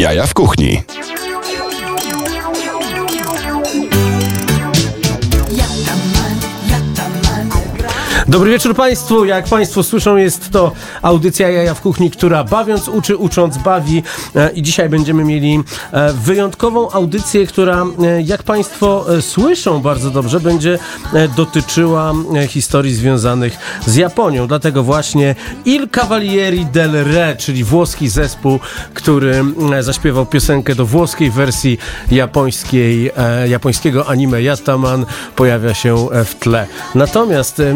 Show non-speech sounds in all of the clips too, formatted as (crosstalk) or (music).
Jaja w kuchni. Dobry wieczór Państwu. Jak Państwo słyszą, jest to audycja Jaja w Kuchni, która bawiąc uczy, ucząc bawi. E, I dzisiaj będziemy mieli e, wyjątkową audycję, która, e, jak Państwo słyszą bardzo dobrze, będzie dotyczyła historii związanych z Japonią. Dlatego właśnie Il Cavalieri del Re, czyli włoski zespół, który zaśpiewał piosenkę do włoskiej wersji japońskiej, japońskiego anime Yataman, pojawia się w tle. Natomiast e,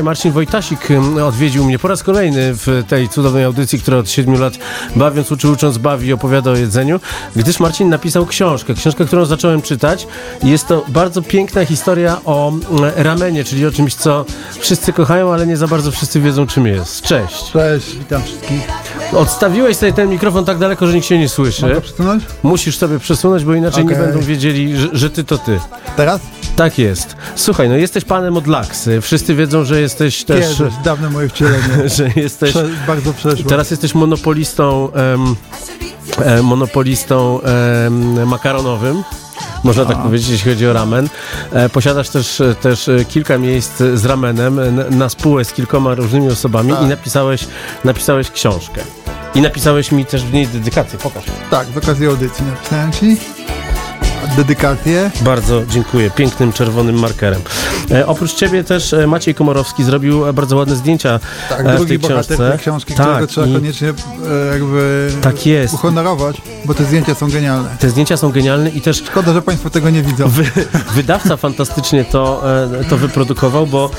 dzisiaj Marcin Wojtasik odwiedził mnie po raz kolejny w tej cudownej audycji, która od 7 lat bawiąc, uczy, ucząc, bawi, opowiada o jedzeniu, gdyż Marcin napisał książkę, książkę, którą zacząłem czytać. Jest to bardzo piękna historia o mm, ramenie, czyli o czymś, co wszyscy kochają, ale nie za bardzo wszyscy wiedzą, czym jest. Cześć. Cześć, witam wszystkich. Odstawiłeś sobie ten mikrofon tak daleko, że nikt się nie słyszy. Mogę przesunąć? Musisz sobie przesunąć, bo inaczej nie Okej. będą wiedzieli, że, że ty to ty. Teraz? Tak jest. Słuchaj, no jesteś panem od laksy. Wszyscy wiedzą, że jesteś też... Kiedyś, dawne moje wcielenie. (laughs) Że jesteś... Prze bardzo przeszło. Teraz jesteś monopolistą... e, monopolistą makaronowym. Można tak powiedzieć, jeśli chodzi o ramen. E, posiadasz też, też e, kilka miejsc z ramenem na spółę z kilkoma różnymi osobami Tak. i napisałeś, napisałeś książkę. I napisałeś mi też w niej dedykację. Pokaż. Tak, w okazji audycji napisałem ci dedykację. Bardzo dziękuję, pięknym czerwonym markerem. E, oprócz ciebie też e, Maciej Komorowski zrobił e, bardzo ładne zdjęcia Tak, e, w tej książce. książki, tak, którego trzeba i koniecznie e, jakby Tak jest. uhonorować, bo te zdjęcia są genialne. te zdjęcia są genialne i też Szkoda, że Państwo tego nie widzą. wy, wydawca fantastycznie to, e, to wyprodukował, bo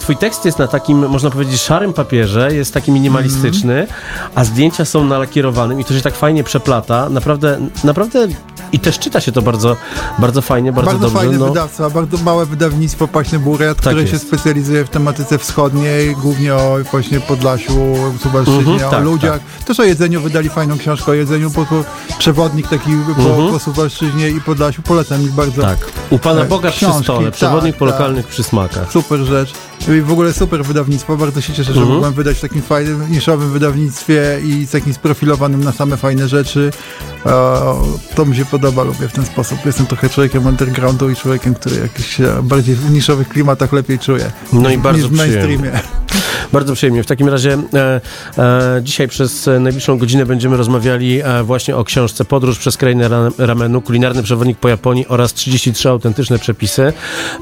twój tekst jest na takim, można powiedzieć, szarym papierze, jest taki minimalistyczny, a zdjęcia są na lakierowanym i to się tak fajnie przeplata. Naprawdę, naprawdę i też czyta się to bardzo, bardzo fajnie, bardzo, Bardzo dobrze. fajny no. wydawca, bardzo małe wydawnictwo Paśny Buret, które się jest. specjalizuje w tematyce wschodniej, głównie o właśnie Podlasiu, Suwalszczyźnie, Mhm, o tak, ludziach. Też o jedzeniu wydali fajną książkę o jedzeniu, przewodnik taki po, Mhm. po Suwalszczyźnie i Podlasiu. Polecam ich bardzo. Tak. U pana Tak, Boga przy stole, przewodnik tak, po tak. lokalnych przysmakach. Super rzecz. I w ogóle super wydawnictwo. Bardzo się cieszę, że Mhm. mogłem wydać w takim fajnym, niszowym wydawnictwie i z takim sprofilowanym na same fajne rzeczy. E, to mi się podoba, lubię w ten sposób. Jestem trochę człowiekiem undergroundu i człowiekiem, który jakiś bardziej w niszowych klimatach lepiej czuje. No i bardzo niż w mainstreamie. przyjemnie. Bardzo przyjemnie. W takim razie e, e, dzisiaj przez najbliższą godzinę będziemy rozmawiali e, właśnie o książce Podróż przez krainę ra- ramenu, kulinarny przewodnik po Japonii oraz 33 autentyczne przepisy.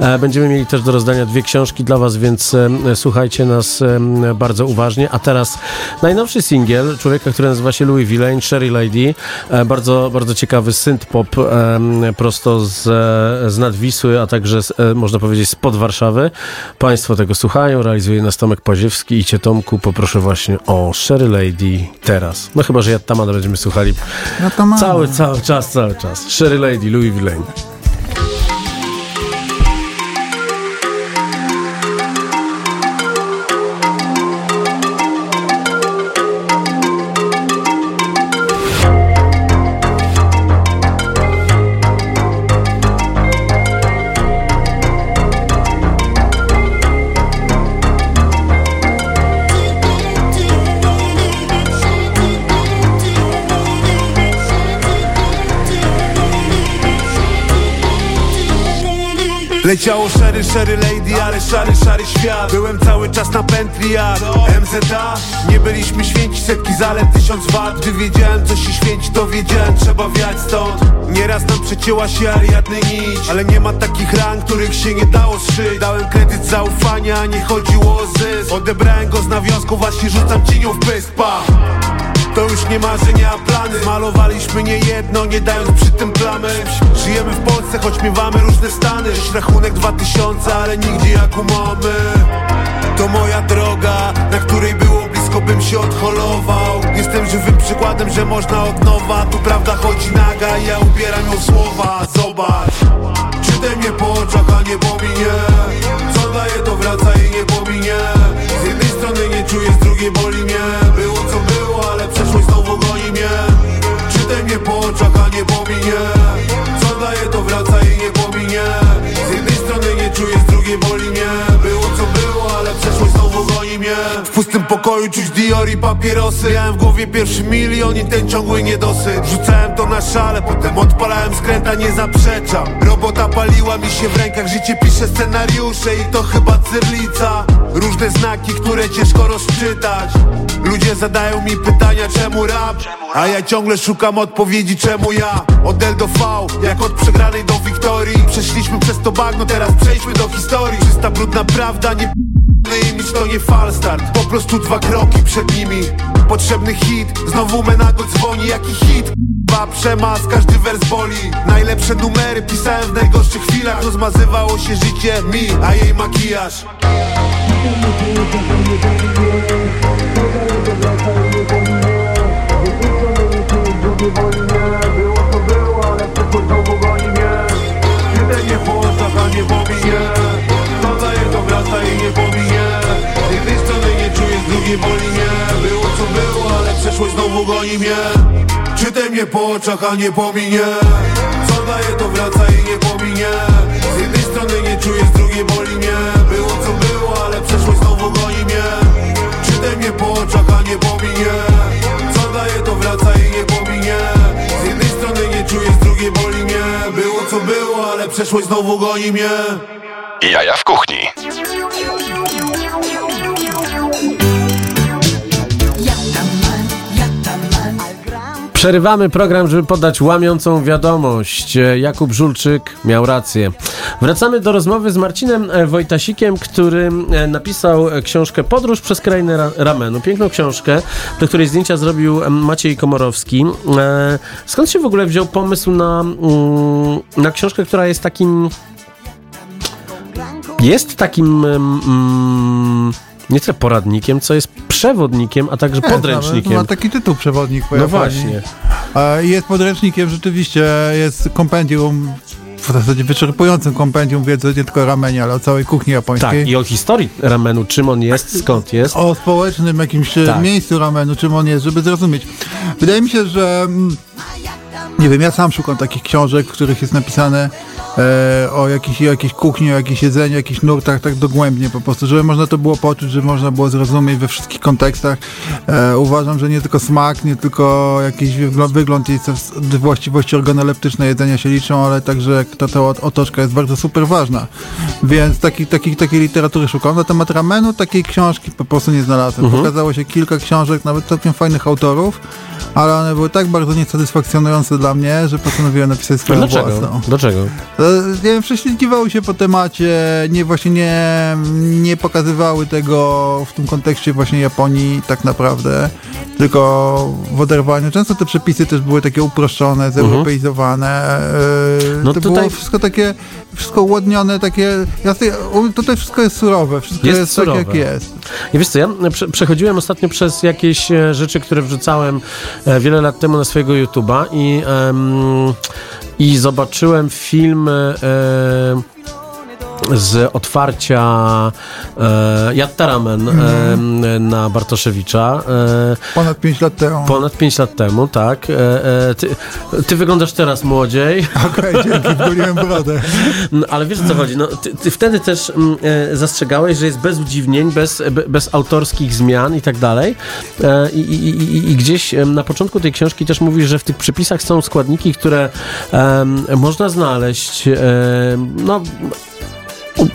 E, będziemy mieli też do rozdania dwie książki dla Was, więc e, słuchajcie nas e, bardzo uważnie. A teraz najnowszy singiel człowieka, który nazywa się Louis Villain, Sherry Lady. E, bardzo, bardzo ciekawy synth-pop prosto z, z Nadwisły, a także z, można powiedzieć spod Warszawy. Państwo tego słuchają, realizuje nas Tomek Paziewski i Cię Tomku poproszę właśnie o Sherry Lady teraz. No chyba, że ja tam będziemy słuchali No to cały, cały czas, cały czas. Sherry Lady, Louis Villain. Leciało szary, szary lady, ale szary, szary świat. Byłem cały czas na pętli jak MZA Nie byliśmy święci, setki zalet, tysiąc wat Gdy wiedziałem co się święci, to wiedziałem trzeba wiać stąd. Nieraz nam przecięła się Ariadny nić Ale nie ma takich rang, których się nie dało zszyć. Dałem kredyt zaufania, nie chodziło o zysk. Odebrałem go z nawiązku, właśnie rzucam cienią w pysk, pa to już nie marzenia, a plany. Malowaliśmy nie jedno, nie dając przy tym plamy. Żyjemy w Polsce, choć miewamy różne stany. Dziś rachunek 2000, ale nigdzie jak u To moja droga, na której było blisko bym się odholował. Jestem żywym przykładem, że można od nowa. Tu prawda chodzi naga, ja ubieram ją słowa. Zobacz, czytaj mnie po oczach, a nie po minie. Co daje to wraca i nie pominie. Z jednej strony nie czuję, z drugiej boli mnie mnie. Czytaj mnie po oczach, a nie po minie Co daje to wraca i nie pominie. Z jednej strony nie czuję, z drugiej boli mnie. Było co było, W pustym pokoju czuć priori papierosy. Miałem w głowie pierwszy milion i ten ciągły niedosyt. Rzucałem to na szale, potem odpalałem skręta, nie zaprzeczam. Robota paliła mi się w rękach, życie pisze scenariusze i to chyba cyrlica. Różne znaki, które ciężko rozczytać. Ludzie zadają mi pytania czemu rap? A ja ciągle szukam odpowiedzi czemu ja? Od L do V, jak od przegranej do wiktorii. Przeszliśmy przez to bagno, teraz przejdźmy do historii. Czysta brudna prawda, nie imidż to nie falstart Po prostu dwa kroki przed nimi. Potrzebny hit, znowu Menago dzwoni Jaki hit? Ba przemas, każdy wers boli. Najlepsze numery pisałem w najgorszych chwilach. Rozmazywało się życie mi, a jej makijaż. Idę drugiej boli mnie Było co było, ale przeszłość znowu goni mnie. Czytaj mnie po oczach, a nie pominie. Co daje to wraca i nie pominie. Z jednej strony nie czuję, z drugiej boli mnie. Było co było, ale przeszłość znowu goni mnie. Czytaj mnie po oczach, a nie pominie. Co daje to wraca i nie pominie. Z jednej strony nie czuję, z drugiej boli mnie. Było co było, ale przeszłość znowu goni mnie. Jaja w kuchni. Przerywamy program, żeby podać łamiącą wiadomość. E, Jakub Żulczyk miał rację. Wracamy do rozmowy z Marcinem e, Wojtasikiem, który e, napisał książkę Podróż przez krainę ra ramenu. Piękną książkę, do której zdjęcia zrobił Maciej Komorowski. Skąd się w ogóle wziął pomysł na, mm, na książkę, która jest takim... Jest takim... mm, nie tyle poradnikiem, co jest przewodnikiem, a także podręcznikiem. Ma taki tytuł przewodnik po No właśnie. A Jest podręcznikiem, rzeczywiście jest kompendium, w zasadzie wyczerpującym kompendium wiedzy nie tylko o ramenie, ale o całej kuchni japońskiej. Tak, i o historii ramenu, czym on jest, skąd jest. o społecznym jakimś Tak. tak. miejscu ramenu, czym on jest, żeby zrozumieć. Wydaje mi się, że mm, nie wiem, ja sam szukam takich książek, w których jest napisane e, o jakiejś, jakiejś kuchni, o jakimś jedzeniu, jakichś nurtach tak dogłębnie po prostu, żeby można to było poczuć, żeby można było zrozumieć we wszystkich kontekstach. E, uważam, że nie tylko smak, nie tylko jakiś wygląd, i właściwości organoleptyczne jedzenia się liczą, ale także ta, ta otoczka jest bardzo super ważna. Więc taki, taki, takiej literatury szukam. Na temat ramenu takiej książki po prostu nie znalazłem. Mhm. Pokazało się kilka książek, nawet całkiem fajnych autorów, ale one były tak bardzo niesatysfakcjonujące dla mnie, że postanowiłem napisać swoją Dlaczego? własną. Dlaczego? E, Nie wiem, prześlizgiwały się po temacie, nie właśnie nie, nie pokazywały tego w tym kontekście właśnie Japonii tak naprawdę, tylko w oderwaniu. Często te przepisy też były takie uproszczone, zeuropeizowane. e, Mhm. No to tutaj- było wszystko takie, wszystko uładnione, takie, u- tutaj wszystko jest surowe, wszystko Jest jest, surowe. tak jak jest. I wiesz co, ja prze, przechodziłem ostatnio przez jakieś e, rzeczy, które wrzucałem e, wiele lat temu na swojego YouTube'a i, i zobaczyłem film e, z otwarcia e, Yatta Ramen Mhm. e, na Bartoszewicza. E, Ponad 5 lat temu. Ponad 5 lat temu, tak. E, e, ty, ty wyglądasz teraz młodziej. (laughs) Okej, dzięki, wgoliłem brodę. No, ale wiesz o co chodzi, no, ty, ty wtedy też mm, e, zastrzegałeś, że jest bez udziwnień, bez, be, bez autorskich zmian i tak dalej. I, i, i, gdzieś na początku tej książki też mówisz, że w tych przepisach są składniki, które można znaleźć, no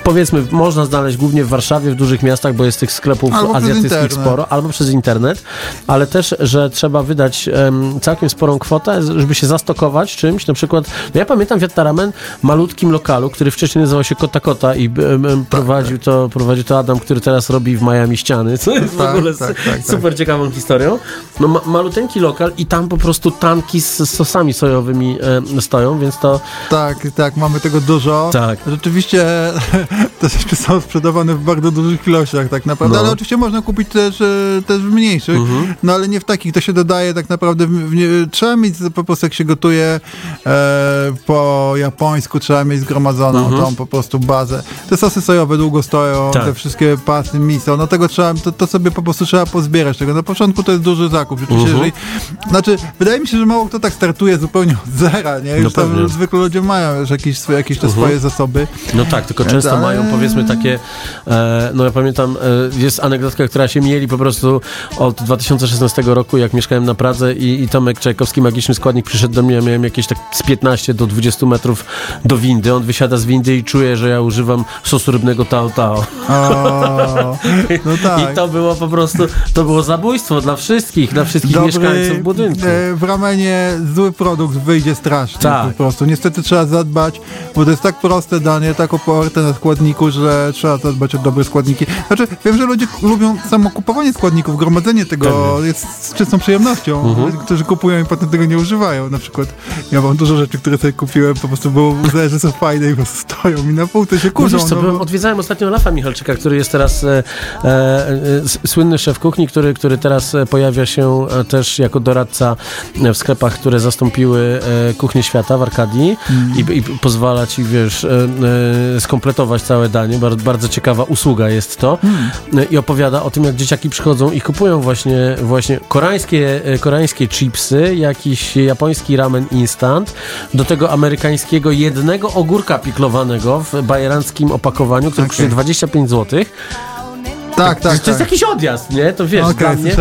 powiedzmy, można znaleźć głównie w Warszawie, w dużych miastach, bo jest tych sklepów Albo azjatyckich sporo, albo przez internet, ale też, że trzeba wydać em, całkiem sporą kwotę, żeby się zastokować czymś, na przykład, no ja pamiętam w Ramen malutkim lokalu, który wcześniej nazywał się Kota Kota i em, prowadził, to, prowadził to Adam, który teraz robi w Miami ściany, co jest w Tak, ogóle tak, tak, tak. super ciekawą historią. No ma, maluteńki lokal i tam po prostu tanki z, sosami sojowymi em, stoją, więc to Tak, tak, mamy tego dużo. Tak. Rzeczywiście (laughs) te rzeczy są sprzedawane w bardzo dużych ilościach tak naprawdę, No. ale oczywiście można kupić też, e, też w mniejszych, Mhm. no ale nie w takich, to się dodaje tak naprawdę, w, nie, trzeba mieć po prostu jak się gotuje e, po japońsku, trzeba mieć zgromadzoną tą po prostu bazę. Te sosy sojowe długo stoją, Mhm. Tak. te wszystkie pasy, miso, no tego trzeba, to, to sobie po prostu trzeba pozbierać tego. Na początku to jest duży zakup, rzeczywiście, Mhm. jeżeli, znaczy, wydaje mi się, że mało kto tak startuje zupełnie od zera, nie? Już No tam zwykle ludzie mają już jakieś, jakieś te swoje zasoby. no tak, tylko często często Ale- mają powiedzmy takie, e, no ja pamiętam, e, jest anegdotka, która się mieli po prostu od 2016 roku, jak mieszkałem na Pradze i, i Tomek Czajkowski, magiczny składnik, przyszedł do mnie, ja miałem jakieś tak z 15 do 20 metrów do windy, on wysiada z windy i czuje, że ja używam sosu rybnego Tao Tao. O, (laughs) no tak. I to było po prostu, to było zabójstwo dla wszystkich, dla wszystkich mieszkańców budynku. e, w ramenie zły produkt wyjdzie strasznie Tak. po prostu. Niestety trzeba zadbać, bo to jest tak proste danie, tak oparte na składniku, że trzeba zadbać o dobre składniki. Znaczy, wiem, że ludzie lubią samo kupowanie składników, gromadzenie tego jest z czystą przyjemnością, Mhm. którzy kupują i potem tego nie używają. Na przykład ja mam dużo rzeczy, które sobie kupiłem, po prostu było uznaję, że są fajne i po prostu stoją mi na półce się kurzą. wiesz co, no bo- odwiedzałem ostatnio Lafa Michalczyka, który jest teraz e, e, e, słynny szef kuchni, który, który teraz e, pojawia się e, też jako doradca w sklepach, które zastąpiły e, Kuchnię Świata w Arkadii i, i pozwala ci, wiesz, e, e, skompletować całe danie. Bardzo, bardzo ciekawa usługa jest to. E, I opowiada o tym, jak dzieciaki przychodzą i kupują właśnie, właśnie koreańskie, e, koreańskie chipsy, jakiś japoński ramen instant, do tego amerykańskiego jednego ogórka piklowanego w bajeranckim opakowaniu, który Okej. kosztuje 25 zł. Tak, tak, to jest tak. jakiś odjazd, nie? To wiesz, Okej, dla, mnie,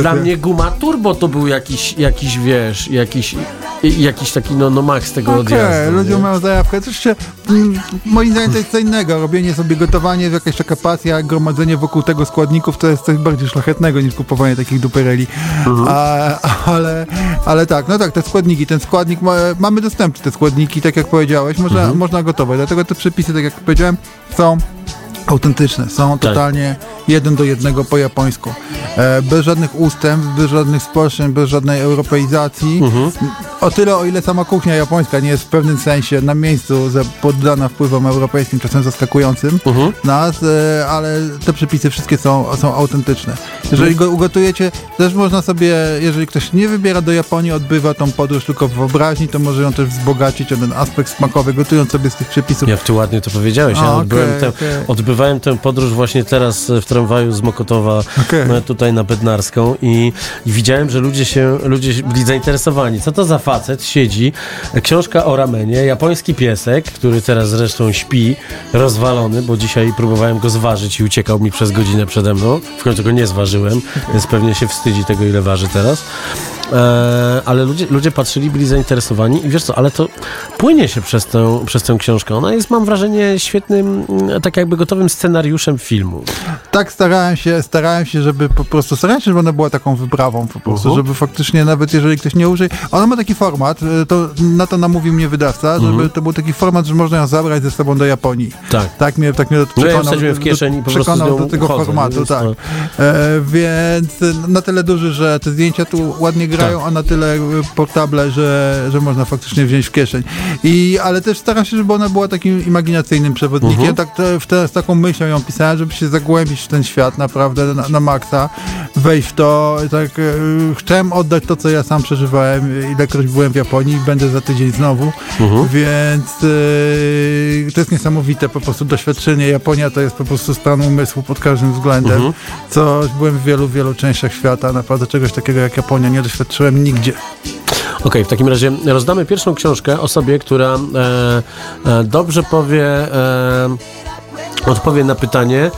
dla mnie guma turbo to był jakiś, jakiś wiesz, jakiś, jakiś taki no, no max tego Okej, odjazdu. ludzie nie? mają zajawkę. Oczywiście, mm, moim zdaniem to jest co innego. Robienie sobie gotowanie, jakaś taka pasja, gromadzenie wokół tego składników to jest coś bardziej szlachetnego niż kupowanie takich dupereli. Mhm. A, ale, ale tak, no tak, te składniki, ten składnik, ma, mamy dostępne te składniki, tak jak powiedziałeś, można, Mhm. można gotować. Dlatego te przepisy, tak jak powiedziałem, są autentyczne, są Tak. totalnie jeden do jednego po japońsku. E, bez żadnych ustępstw, bez żadnych spolszczeń, bez żadnej europeizacji. Mhm. O tyle, o ile sama kuchnia japońska nie jest w pewnym sensie na miejscu poddana wpływom europejskim, czasem zaskakującym Mhm. nas, e, ale te przepisy wszystkie są, są autentyczne. Jeżeli go ugotujecie, też można sobie, jeżeli ktoś nie wybiera do Japonii, odbywa tą podróż tylko w wyobraźni, to może ją też wzbogacić o ten aspekt smakowy, gotując sobie z tych przepisów. Jak ty ładnie to powiedziałeś. Ja A, odbyłem okej, tę- okej. Odbywałem tę podróż właśnie teraz e, w tramwaju z Mokotowa Okej. e, tutaj na Bednarską i, i widziałem, że ludzie się ludzie byli zainteresowani. Co to za facet siedzi? Książka o ramenie, japoński piesek, który teraz zresztą śpi, rozwalony, bo dzisiaj próbowałem go zważyć i uciekał mi przez godzinę przede mną. W końcu go nie zważyłem, więc pewnie się wstydzi tego, ile waży teraz. E, ale ludzie, ludzie patrzyli, byli zainteresowani i wiesz co, ale to płynie się przez tę, przez tę książkę. Ona jest, mam wrażenie, świetnym, mm, tak jakby gotowym scenariuszem filmu. Tak starałem się, starałem się, żeby po prostu, starałem się, żeby ona była taką wyprawą po prostu, Mhm. żeby faktycznie nawet jeżeli ktoś nie użyje, ona ma taki format, y, to na to namówił mnie wydawca, żeby Mhm. to był taki format, że można ją zabrać ze sobą do Japonii. Tak. Tak mnie, tak mnie ja przekonał, wsadziłem w do- kieszeń i po prostu przekonał do tego formatu, tak. to- E, więc na tyle duży, że te zdjęcia tu ładnie grają, Tak. a na tyle portable, że, że można faktycznie wziąć w kieszeń. I, ale też staram się, żeby ona była takim imaginacyjnym przewodnikiem, Mhm. tak te, z taką myślą ją pisałem, żeby się zagłębić w ten świat naprawdę na, na maksa, wejść w to, tak e, chciałem oddać to, co ja sam przeżywałem, ilekroć byłem w Japonii i będę za tydzień znowu, Mhm. więc e, to jest niesamowite po prostu doświadczenie. Japonia to jest po prostu stan umysłu pod każdym względem, Mhm. co byłem w wielu, wielu częściach świata, naprawdę czegoś takiego jak Japonia nie doświadczyłem nigdzie. Okej, w takim razie rozdamy pierwszą książkę osobie, która e, e, dobrze powie, e, odpowie na pytanie,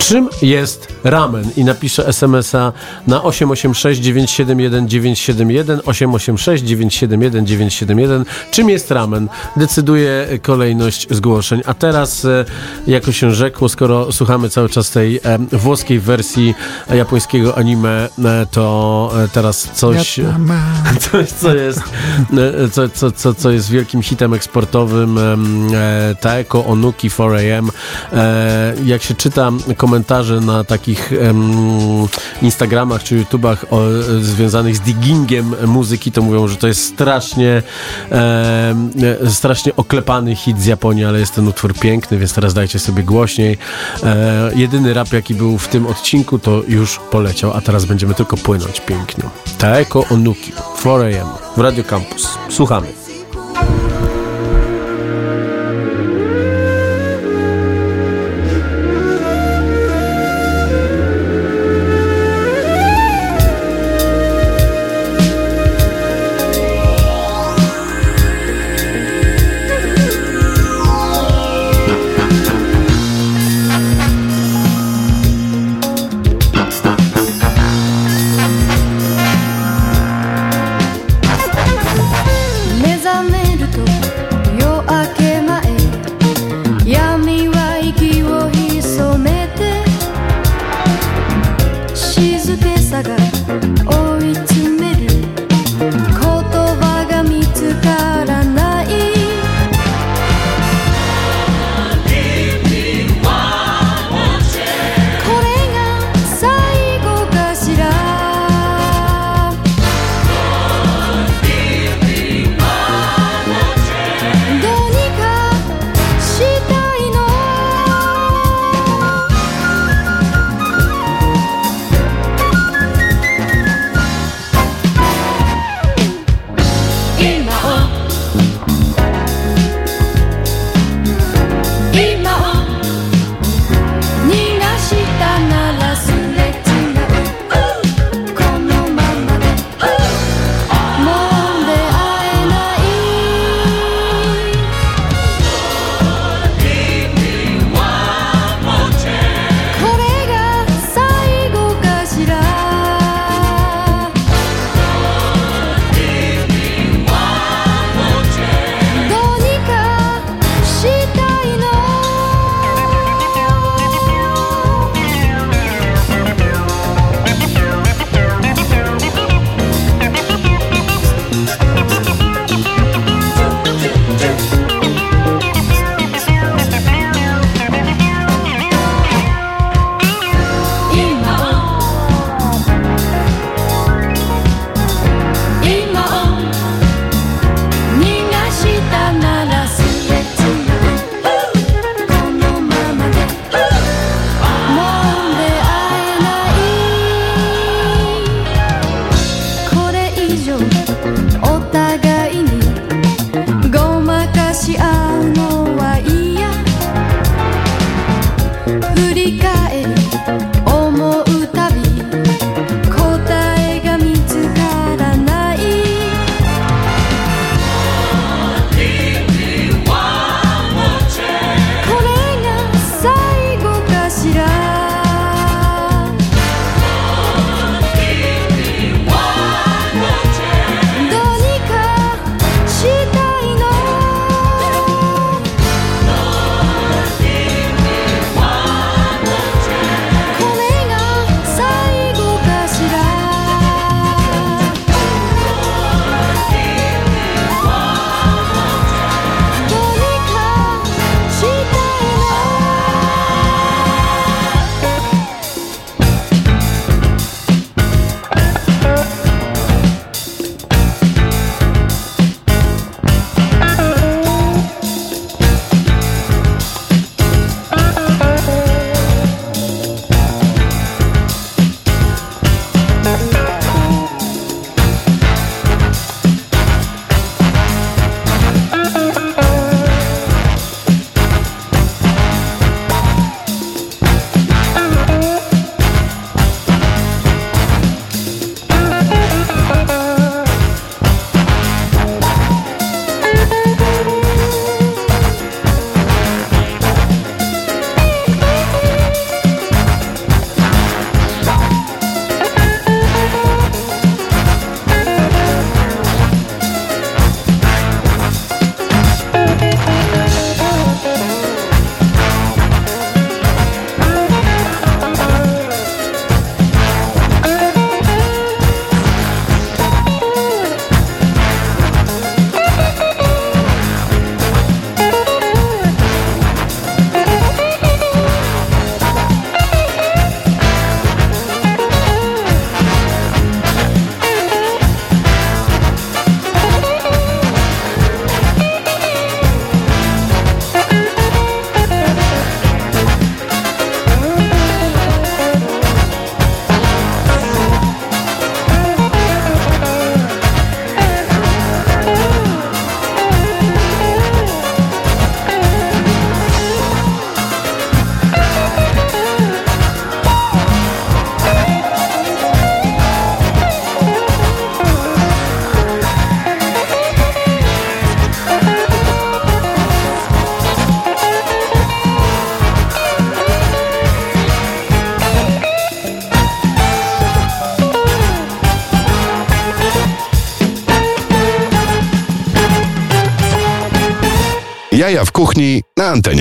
czym jest ramen? I napisze SMS-a na 886 971 971 886 971 971 czym jest ramen? Decyduje kolejność zgłoszeń. A teraz e, jako się rzekło skoro słuchamy cały czas tej e, włoskiej wersji japońskiego anime e, to teraz coś (laughs) coś, co jest, co, co, co, co jest wielkim hitem eksportowym Taeko Onuki 4AM e, jak się czyta komentarze na takich Instagramach czy YouTubach o, związanych z diggingiem muzyki, to mówią, że to jest strasznie strasznie oklepany hit z Japonii, ale jest ten utwór piękny, więc teraz dajcie sobie głośniej. E, jedyny rap jaki był w tym odcinku to już poleciał, a teraz będziemy tylko płynąć pięknie. Taeko Onuki 4AM w Radio Campus. Słuchamy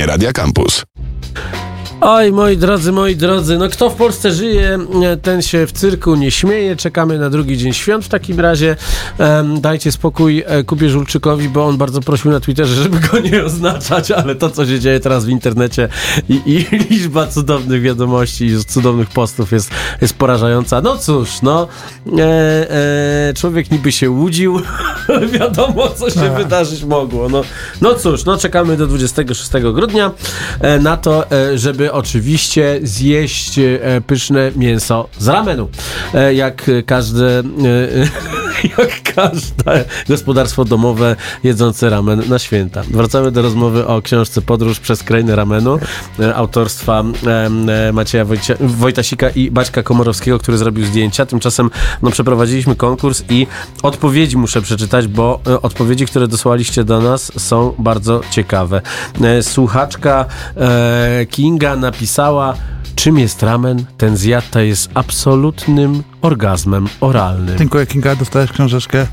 Radia Campus. Oj, moi drodzy, moi drodzy, no kto w Polsce żyje, ten się w cyrku nie śmieje. Czekamy na drugi dzień świąt w takim razie. Um, dajcie spokój e, Kubie Żulczykowi, bo on bardzo prosił na Twitterze, żeby go nie oznaczać, ale to, co się dzieje teraz w internecie i, i liczba cudownych wiadomości i cudownych postów jest, jest porażająca. No cóż, no, e, e, człowiek niby się łudził, (laughs) wiadomo, co się wydarzyć mogło. No, no cóż, no czekamy do 26 grudnia e, na to, e, żeby oczywiście zjeść e, pyszne mięso z ramenu. E, jak każde, e, (laughs) jak każde gospodarstwo domowe jedzące ramen na święta. Wracamy do rozmowy o książce Podróż przez krainę ramenu autorstwa Macieja Wojcia, Wojtasika i Baćka Komorowskiego, który zrobił zdjęcia. Tymczasem no, przeprowadziliśmy konkurs i odpowiedzi muszę przeczytać, bo odpowiedzi, które dosłaliście do nas są bardzo ciekawe. Słuchaczka Kinga napisała Czym jest ramen? Ten zjadta jest absolutnym orgazmem oralnym. Dziękuję, Kinga, dostałeś książeczkę.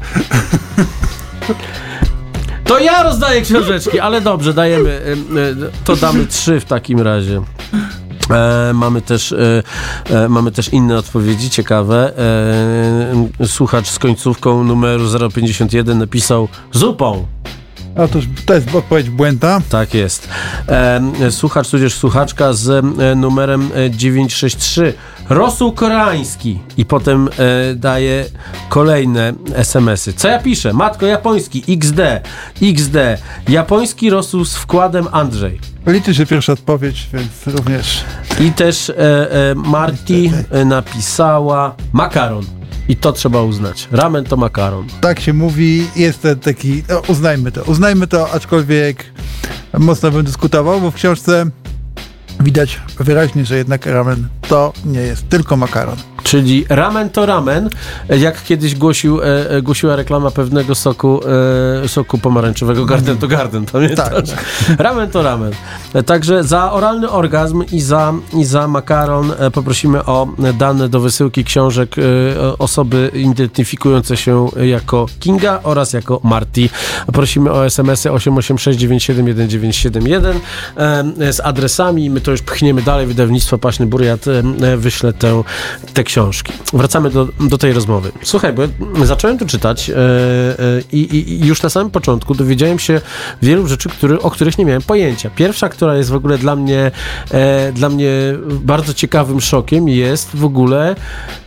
To ja rozdaję książeczki, ale dobrze, dajemy. y, y, To damy trzy w takim razie. E, mamy, też, e, e, mamy też inne odpowiedzi ciekawe. E, słuchacz z końcówką numeru 051 napisał zupą. Otóż to jest odpowiedź błędna. Tak jest. E, słuchacz, tudzież słuchaczka z e, numerem e, 963. Rosół koreański. I potem e, daje kolejne SMS-y. Co ja piszę? Matko japoński, XD, XD. Japoński rosół z wkładem Andrzej. Liczy się pierwsza odpowiedź, więc również. I też e, e, Marti e, napisała makaron. I to trzeba uznać. Ramen to makaron. Tak się mówi, jest taki, no, uznajmy to, uznajmy to, aczkolwiek mocno bym dyskutował, bo w książce widać wyraźnie, że jednak ramen to nie jest tylko makaron. Czyli ramen to ramen, jak kiedyś głosił, e, e, głosiła reklama pewnego soku, e, soku pomarańczowego Garden to Garden, pamiętasz? Tak. Ramen to ramen. E, Także za oralny orgazm i za, i za makaron e, poprosimy o dane do wysyłki książek e, osoby identyfikujące się jako Kinga oraz jako Marti. Prosimy o SMS-y 886971971 z adresami. My to już pchniemy dalej. Wydawnictwo Paśny Buriat e, wyśle tę, te książki. Wracamy do, do tej rozmowy. Słuchaj, bo ja zacząłem tu czytać e, e, i, i, już na samym początku dowiedziałem się wielu rzeczy, który, o których nie miałem pojęcia. Pierwsza, która jest w ogóle dla mnie, e, dla mnie bardzo ciekawym szokiem jest w ogóle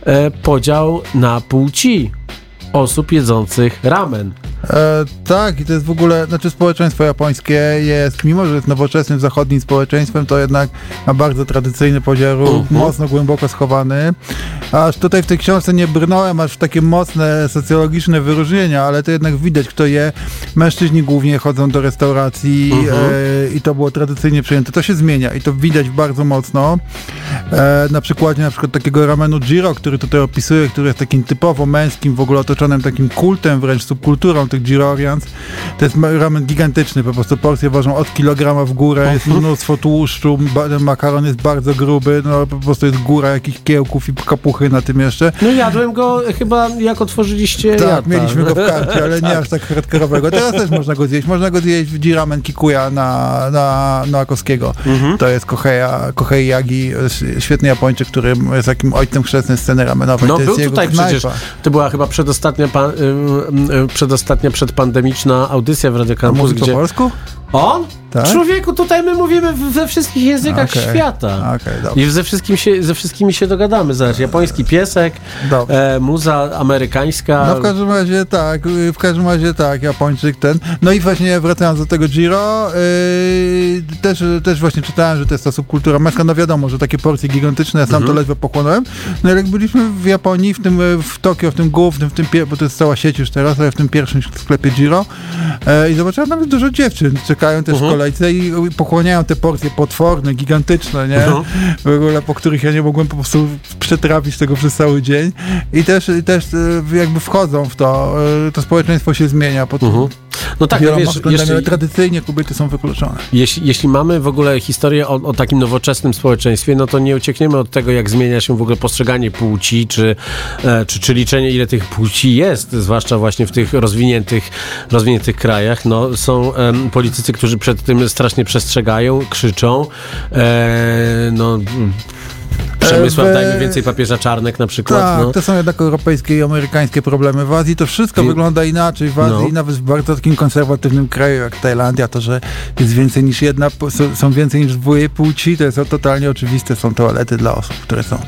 e, podział na płci osób jedzących ramen. E, tak, i to jest w ogóle, znaczy społeczeństwo japońskie jest, mimo że jest nowoczesnym zachodnim społeczeństwem, to jednak ma bardzo tradycyjny podział, Mhm. mocno głęboko schowany. Aż tutaj w tej książce nie brnąłem aż w takie mocne socjologiczne wyróżnienia, ale to jednak widać, kto je. Mężczyźni głównie chodzą do restauracji Mhm. e, i to było tradycyjnie przyjęte. To się zmienia i to widać bardzo mocno. E, na przykładzie na przykład takiego ramenu Jiro, który tutaj opisuję, który jest takim typowo męskim, w ogóle otoczonym takim kultem, wręcz subkulturą tych Jirorians. To jest ramen gigantyczny, po prostu porcje ważą od kilograma w górę, jest mnóstwo tłuszczu, makaron jest bardzo gruby, no po prostu jest góra jakichś kiełków i kapuchy na tym jeszcze. No jadłem go chyba jak otworzyliście Tak, jadł, mieliśmy go w karcie, ale nie aż tak hardkorowego. Teraz też można go zjeść. Można go zjeść w Jiramen Kikuya na, na, na Akowskiego. Mhm. To jest Koheja, Kohei Yagi, świetny Japończyk, który jest takim ojcem chrzestnym sceny ramenowej. No był tutaj przecież, knajpa. to była chyba przedostatnia, pa, y, y, przedostatnia przedpandemiczna audycja w Radio Campus, mówi po gdzie... polsku? On? Tak? Człowieku, tutaj my mówimy we wszystkich językach Okej. świata. Dobrze. I ze, wszystkim się, ze wszystkimi się dogadamy. Zobacz, japoński piesek, e, muza amerykańska. No w każdym razie tak, y, w każdym razie tak, Japończyk ten. No i właśnie wracając do tego Giro, yy, też, też właśnie czytałem, że to jest ta subkultura męska, no wiadomo, że takie porcje gigantyczne, ja sam to ledwo pochłonąłem. No jak byliśmy w Japonii, w tym, y, w Tokio, w tym głównym, w tym, bo to jest cała sieć już teraz, ale w tym pierwszym sklepie Giro e, i zobaczyłem nawet dużo dziewczyn, czekają też w kolejce i pochłaniają te porcje potworne, gigantyczne, nie? Mhm. W ogóle, po których ja nie mogłem po prostu przetrawić tego przez cały dzień i też, też e, jakby wchodzą w to, e, to społeczeństwo się zmienia. Po Mhm. No tak, Wieloma wiesz, względami, ale tradycyjnie kobiety są wykluczone. jeśli, jeśli mamy w ogóle historię o, o takim nowoczesnym społeczeństwie, no to nie uciekniemy od tego, jak zmienia się w ogóle postrzeganie płci, czy, e, czy, czy liczenie, ile tych płci jest, zwłaszcza właśnie w tych rozwiniętych, rozwiniętych krajach. No, są em, politycy, którzy przed tym strasznie przestrzegają, krzyczą. E, no, Przemysław, E, dajmy więcej papieża czarnek na przykład. Tak, no. to są jednak europejskie i amerykańskie problemy. W Azji to wszystko Wi- wygląda inaczej. W Azji, No. nawet w bardzo takim konserwatywnym kraju jak Tajlandia, to, że jest więcej niż jedna, są- więcej niż dwoje płci, to jest totalnie oczywiste. Są toalety dla osób, które są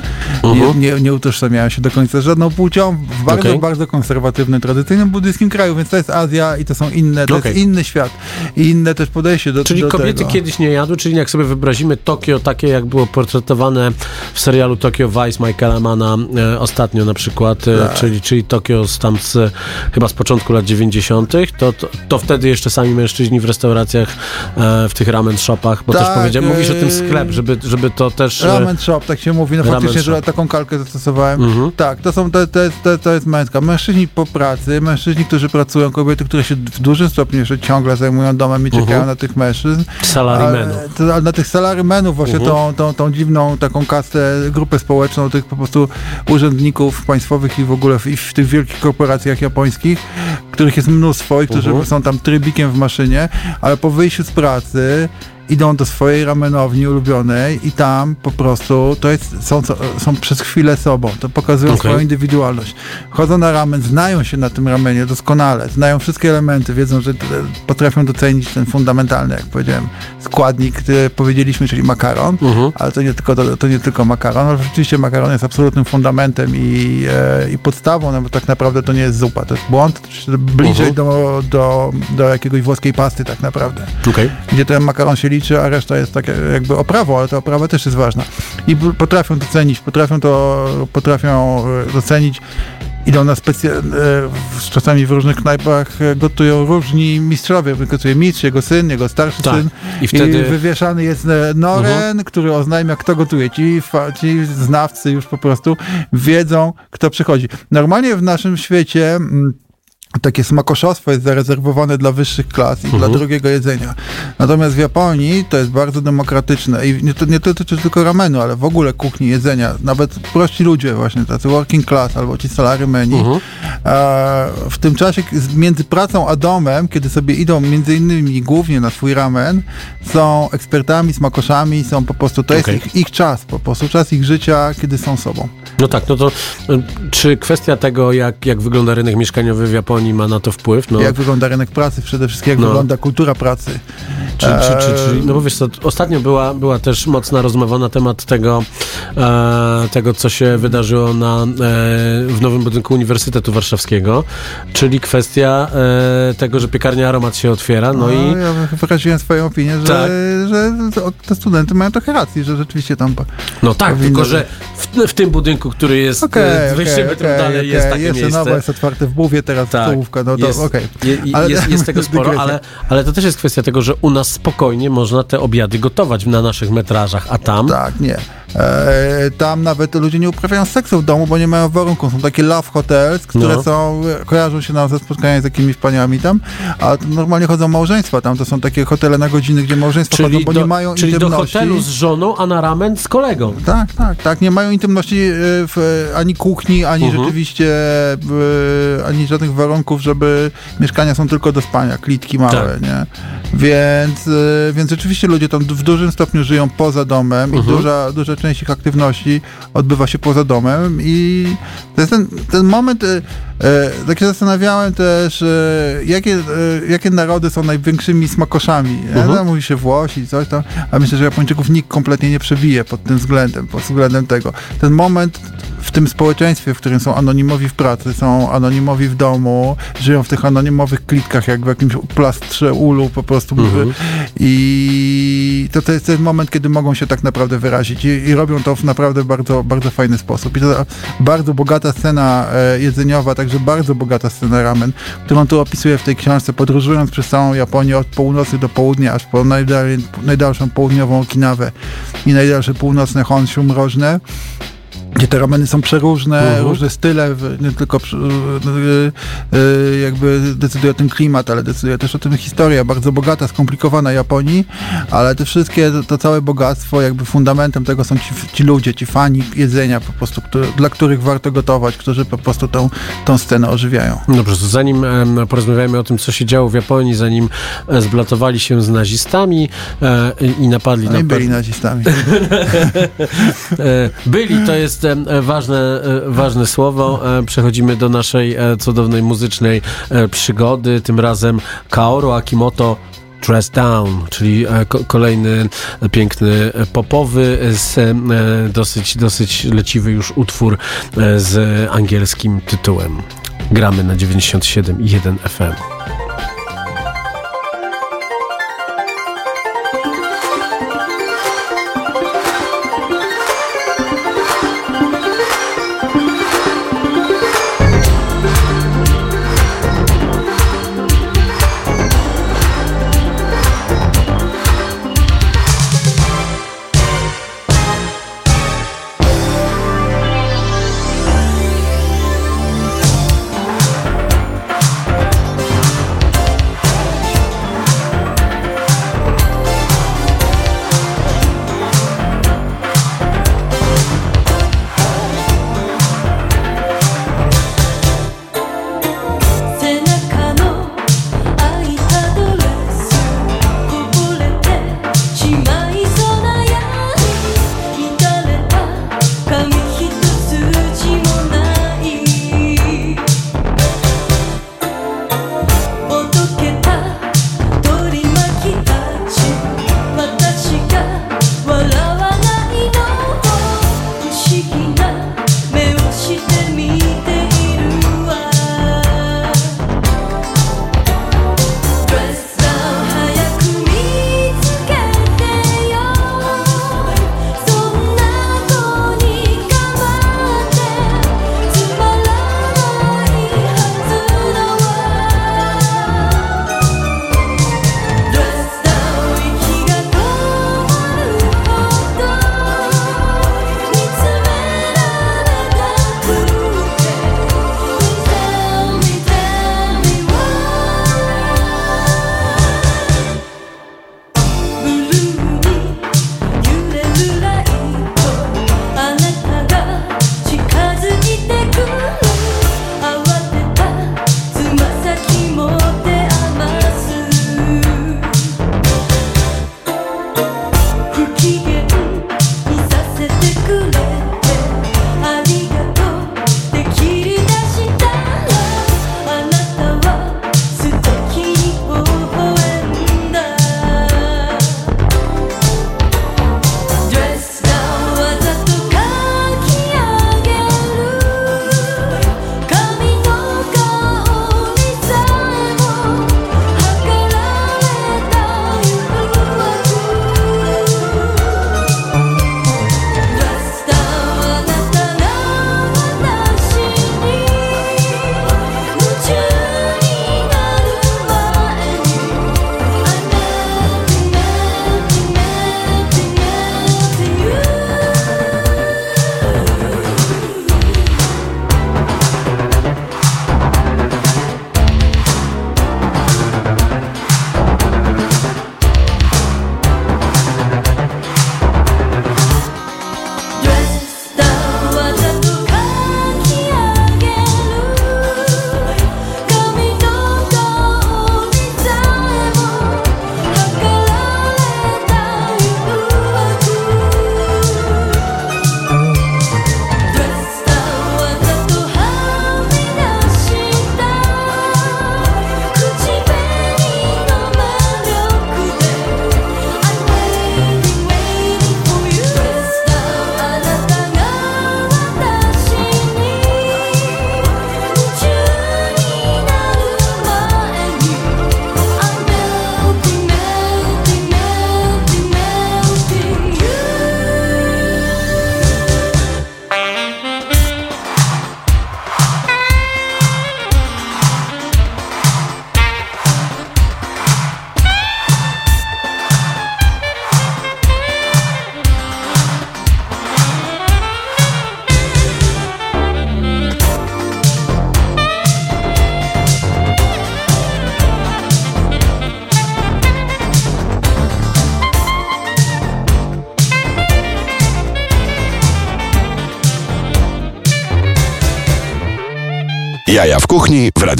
Mhm. nie, nie, nie utożsamiają się do końca z żadną płcią w bardzo, Okej. bardzo konserwatywnym, tradycyjnym buddyjskim kraju, więc to jest Azja i to są inne, to Okej. jest inny świat i inne też podejście do, Czyli do kobiety tego. kiedyś nie jadły, czyli jak sobie wyobrazimy Tokio, takie jak było portretowane w serialu Tokio Vice Michaela Mana e, ostatnio na przykład, e, Tak. czyli, czyli Tokio z tam z, chyba z początku lat 90., to, to, to wtedy jeszcze sami mężczyźni w restauracjach, e, w tych ramen shopach, bo Tak, też powiedziałem, mówisz o tym e, sklep, żeby, żeby to też... e, Ramen shop, tak się mówi. No faktycznie, shop. że taką kalkę zastosowałem. Mhm. Tak, to są, to, to, jest, to, to jest męska. Mężczyźni po pracy, mężczyźni, którzy pracują, kobiety, które się w dużym stopniu jeszcze ciągle zajmują domem i czekają Mhm. na tych mężczyzn. Salarymenów. Na tych salarymenów właśnie Mhm. tą, tą, tą dziwną taką kastę, grupę społeczną tych po prostu urzędników państwowych i w ogóle w, i w tych wielkich korporacjach japońskich, których jest mnóstwo i którzy Mhm. są tam trybikiem w maszynie, ale po wyjściu z pracy idą do swojej ramenowni ulubionej i tam po prostu to jest, są, są przez chwilę sobą, to pokazują Okej. swoją indywidualność. Chodzą na ramen, znają się na tym ramenie doskonale, znają wszystkie elementy, wiedzą, że t- potrafią docenić ten fundamentalny, jak powiedziałem, składnik, który powiedzieliśmy, czyli makaron, Mhm. ale to nie tylko, to, to nie tylko makaron, ale rzeczywiście makaron jest absolutnym fundamentem i, e, i podstawą, no bo tak naprawdę to nie jest zupa, to jest błąd, bliżej Mhm. do, do, do jakiegoś włoskiej pasty tak naprawdę Okej. gdzie ten makaron się liczy, a reszta jest takie jakby oprawą, ale ta oprawa też jest ważna. I potrafią docenić, potrafią to, potrafią e, docenić. Idą na specjalne, czasami w różnych knajpach e, gotują różni mistrzowie. Gotuje mistrz, jego syn, jego starszy Tak. syn. I wtedy... I wywieszany jest e, noren, który oznajmia, kto gotuje. Ci, fa- ci znawcy już po prostu wiedzą, kto przychodzi. Normalnie w naszym świecie mm, takie smakoszostwo jest zarezerwowane dla wyższych klas i dla Mhm. drogiego jedzenia. Natomiast w Japonii to jest bardzo demokratyczne i nie, to nie dotyczy tylko ramenu, ale w ogóle kuchni, jedzenia. Nawet prości ludzie właśnie, tacy working class albo ci salarymeni, Mhm. e, w tym czasie między pracą a domem, kiedy sobie idą między innymi głównie na swój ramen, są ekspertami, smakoszami, są po prostu, to Okej. jest ich, ich czas, po prostu czas ich życia, kiedy są sobą. No tak, no to y, czy kwestia tego, jak, jak wygląda rynek mieszkaniowy w Japonii ma na to wpływ? No, Jak wygląda rynek pracy, przede wszystkim jak No. wygląda kultura pracy. Czy, czy, czy, czy, Eee. no bo wiesz co, ostatnio była, była też mocna rozmowa na temat tego, e, tego co się wydarzyło na, e, w nowym budynku Uniwersytetu Warszawskiego, czyli kwestia e, tego, że piekarnia Aromat się otwiera, no i Ja wyraziłem swoją opinię, że, Tak. że te studenty mają trochę racji, że rzeczywiście tam... no tak, powinno tylko że w, w tym budynku, który jest okay, okej, 200 metrów okej, dalej jest okej. takie Jeszcze miejsce. nowa jest otwarte w Buwie, teraz Tak. Stołówka, no to okej. je, je- Ale- jest, jest tego sporo, (laughs) ale, ale to też jest kwestia tego, że u nas spokojnie można te obiady gotować na naszych metrażach, a tam Tak, nie. E, tam nawet ludzie nie uprawiają seksu w domu, bo nie mają warunków. Są takie love hotels, które No. są, kojarzą się nam ze spotkaniami z jakimiś paniami tam, a normalnie chodzą małżeństwa tam. To są takie hotele na godziny, gdzie małżeństwa chodzą, czyli, bo do, nie mają czyli do intymności. hotelu z żoną, a na ramen z kolegą. Tak, tak, tak. Nie mają intymności e, w, ani kuchni, ani Mhm. rzeczywiście e, ani żadnych warunków, żeby mieszkania są tylko do spania, klitki małe, Tak. nie? Więc, więc rzeczywiście ludzie tam w dużym stopniu żyją poza domem i Mhm. duża, duża część ich aktywności odbywa się poza domem i to jest ten, ten moment, e, e, tak się zastanawiałem też, e, jakie, e, jakie narody są największymi smakoszami. Mhm. Mhm. Mówi się Włosi, coś tam, a myślę, że Japończyków nikt kompletnie nie przebije pod tym względem, pod względem tego. Ten moment w tym społeczeństwie, w którym są anonimowi w pracy, są anonimowi w domu, żyją w tych anonimowych klitkach, jak w jakimś plastrze ulu po prostu. Mhm. I to, to jest ten moment, kiedy mogą się tak naprawdę wyrazić i, i robią to w naprawdę bardzo, bardzo fajny sposób. I to bardzo bogata scena e, jedzeniowa, także bardzo bogata scena ramen, którą tu opisuję w tej książce, podróżując przez całą Japonię od północy do południa, aż po najdalej, najdalszą południową Okinawę i najdalsze północne Honshu mrożne. Gdzie te rameny są przeróżne, Mhm. różne style, nie tylko y, y, jakby decyduje o tym klimat, ale decyduje też o tym historia, bardzo bogata, skomplikowana Japonii, ale te wszystkie, to, to całe bogactwo, jakby fundamentem tego są ci, ci ludzie, ci fani jedzenia po prostu, który, dla których warto gotować, którzy po prostu tą, tą scenę ożywiają. Dobrze, zanim porozmawiamy o tym, co się działo w Japonii, zanim e, zblatowali się z nazistami e, i napadli No na i byli nazistami. (laughs) E, Byli, to jest em, e, ważne, e, ważne słowo. E, Przechodzimy do naszej cudownej muzycznej przygody. Tym razem Kaoru Akimoto Dress Down, czyli ko- kolejny piękny popowy, dosyć, dosyć leciwy już utwór z angielskim tytułem. Gramy na 97,1 FM.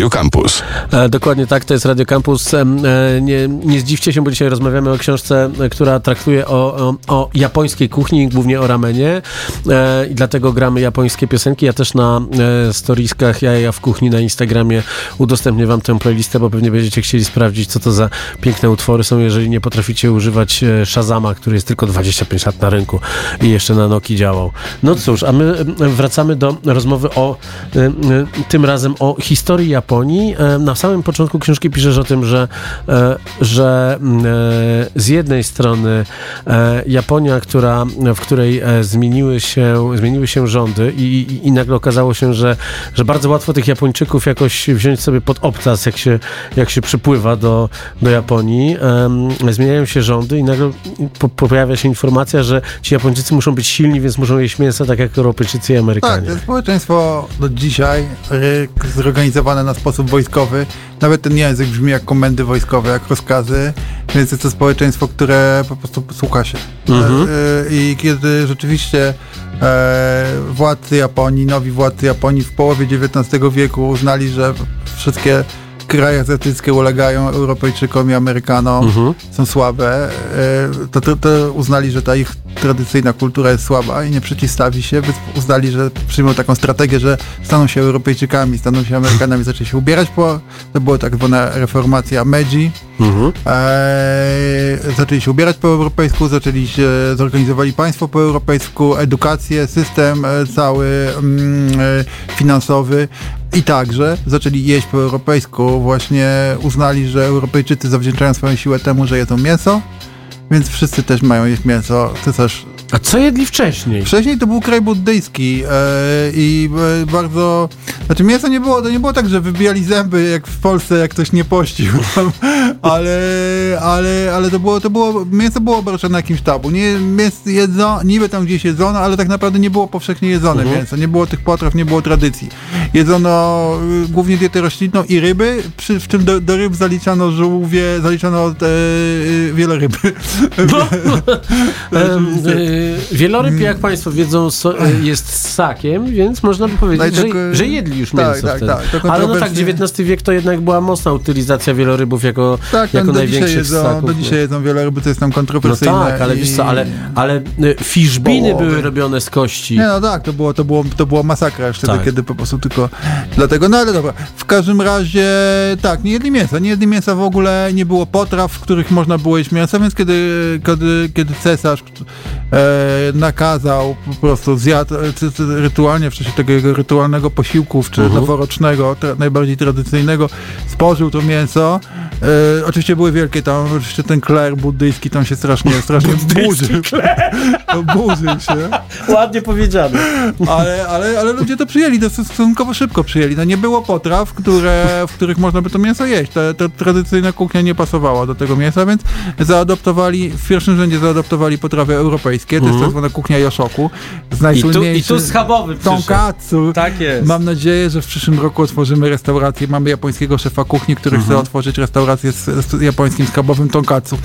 Radio Campus. Dokładnie tak, to jest Radio Campus. E, nie, nie zdziwcie się, bo dzisiaj rozmawiamy o książce, e, która traktuje o, o, o japońskiej kuchni, głównie o ramenie e, i dlatego gramy japońskie piosenki. Ja też na storiskach Jaja w kuchni na Instagramie udostępnię wam tę playlistę, bo pewnie będziecie chcieli sprawdzić, co to za piękne utwory są, jeżeli nie potraficie używać Shazama, który jest tylko 25 lat na rynku i jeszcze na Noki działał. No cóż, a my wracamy do rozmowy o tym razem o historii Japonii. Na samym początku książki piszesz o tym, że, e, że mm, e, z jednej strony e, Japonia, która, w której zmieniły się, zmieniły się rządy i, i, i nagle okazało się, że, że bardzo łatwo tych Japończyków jakoś wziąć sobie pod obcas, jak się, jak się przypływa do, do Japonii. Zmieniają się rządy i nagle po, pojawia się informacja, że ci Japończycy muszą być silni, więc muszą jeść mięso tak jak Europejczycy i Tak, Amerykanie. to społeczeństwo do dzisiaj zorganizowane na sposób wojskowy. Nawet ten język brzmi jak komendy wojskowe, jak rozkazy, więc jest to społeczeństwo, które po prostu słucha się. Mhm. Y, I kiedy rzeczywiście e, władcy Japonii, nowi władcy Japonii w połowie XIX wieku uznali, że wszystkie kraje azjatyckie ulegają Europejczykom i Amerykanom, Mhm. są słabe, e, to, to, to uznali, że ta ich tradycyjna kultura jest słaba i nie przeciwstawi się, więc uznali, że przyjmą taką strategię, że staną się Europejczykami, staną się Amerykanami, zaczęli się ubierać po, to była tak zwana reformacja Meiji, Mhm. Eee, zaczęli się ubierać po europejsku, zaczęli się, zorganizowali państwo po europejsku, edukację, system e, cały mm, e, finansowy i także zaczęli jeść po europejsku. Właśnie uznali, że Europejczycy zawdzięczają swoją siłę temu, że jedzą mięso, więc wszyscy też mają jeść mięso. Cesarz A co jedli wcześniej? Wcześniej to był kraj buddyjski e, i e, bardzo... Znaczy mięso nie było, to nie było tak, że wybijali zęby jak w Polsce, jak ktoś nie pościł, (laughs) ale, ale, ale to było, to było, mięso było obarczone jakimś tabu. Nie, mięso jedno, niby tam gdzieś jedzono, ale tak naprawdę nie było powszechnie jedzone Mhm. mięso, nie było tych potraw, nie było tradycji. Jedzono y, głównie dietę roślinną i ryby, przy, w czym do, do ryb zaliczano żółwie, zaliczano y, wiele. (laughs) Em, y, wieloryb, jak Państwo wiedzą, so, y, jest ssakiem, więc można by powiedzieć, No tak, że, y, że jedli już tak, mięso tak, wtedy. tak, to Ale no tak, XIX wiek to jednak była mocna utylizacja wielorybów jako, Tak, jako do dzisiaj, największych jedzą, ssaków. do dzisiaj jedzą wiele ryby, to jest tam no kontrowersyjne. tak, ale i- wiesz co, ale, ale y, fiszbiny były robione z kości. Nie no tak, to było, to było, to była masakra już wtedy, Tak. kiedy po prostu tylko dlatego, no ale dobra. W każdym razie tak, nie jedli mięsa, nie jedli mięsa w ogóle, nie było potraw, w których można było jeść mięso, więc kiedy, kiedy, kiedy cesarz e, nakazał po prostu zjadł e, c- c- rytualnie w czasie tego jego rytualnego posiłku, czy Mhm. noworocznego, tra, najbardziej tradycyjnego, spożył to mięso. E, oczywiście były wielkie tam, oczywiście ten kler buddyjski tam się strasznie, strasznie burzył. burzył się. Ładnie powiedziane. Ale, ale, ale ludzie to przyjęli, to stosunkowo szybko przyjęli. No nie było potraw, które, w których można by to mięso jeść. Ta, ta tradycyjna kuchnia nie pasowała do tego mięsa, więc zaadoptowali, w pierwszym rzędzie zaadoptowali potrawy europejskie, to jest tak zwana kuchnia Joshoku. Z I tu, najsłynniejszy... I tu schabowy. Tonkatsu. Tak jest. Mam nadzieję, że w przyszłym roku otworzymy restaurację. Mamy japońskiego szefa kuchni, który chce otworzyć restaurację z, z japońskim schabowym tonkatsu.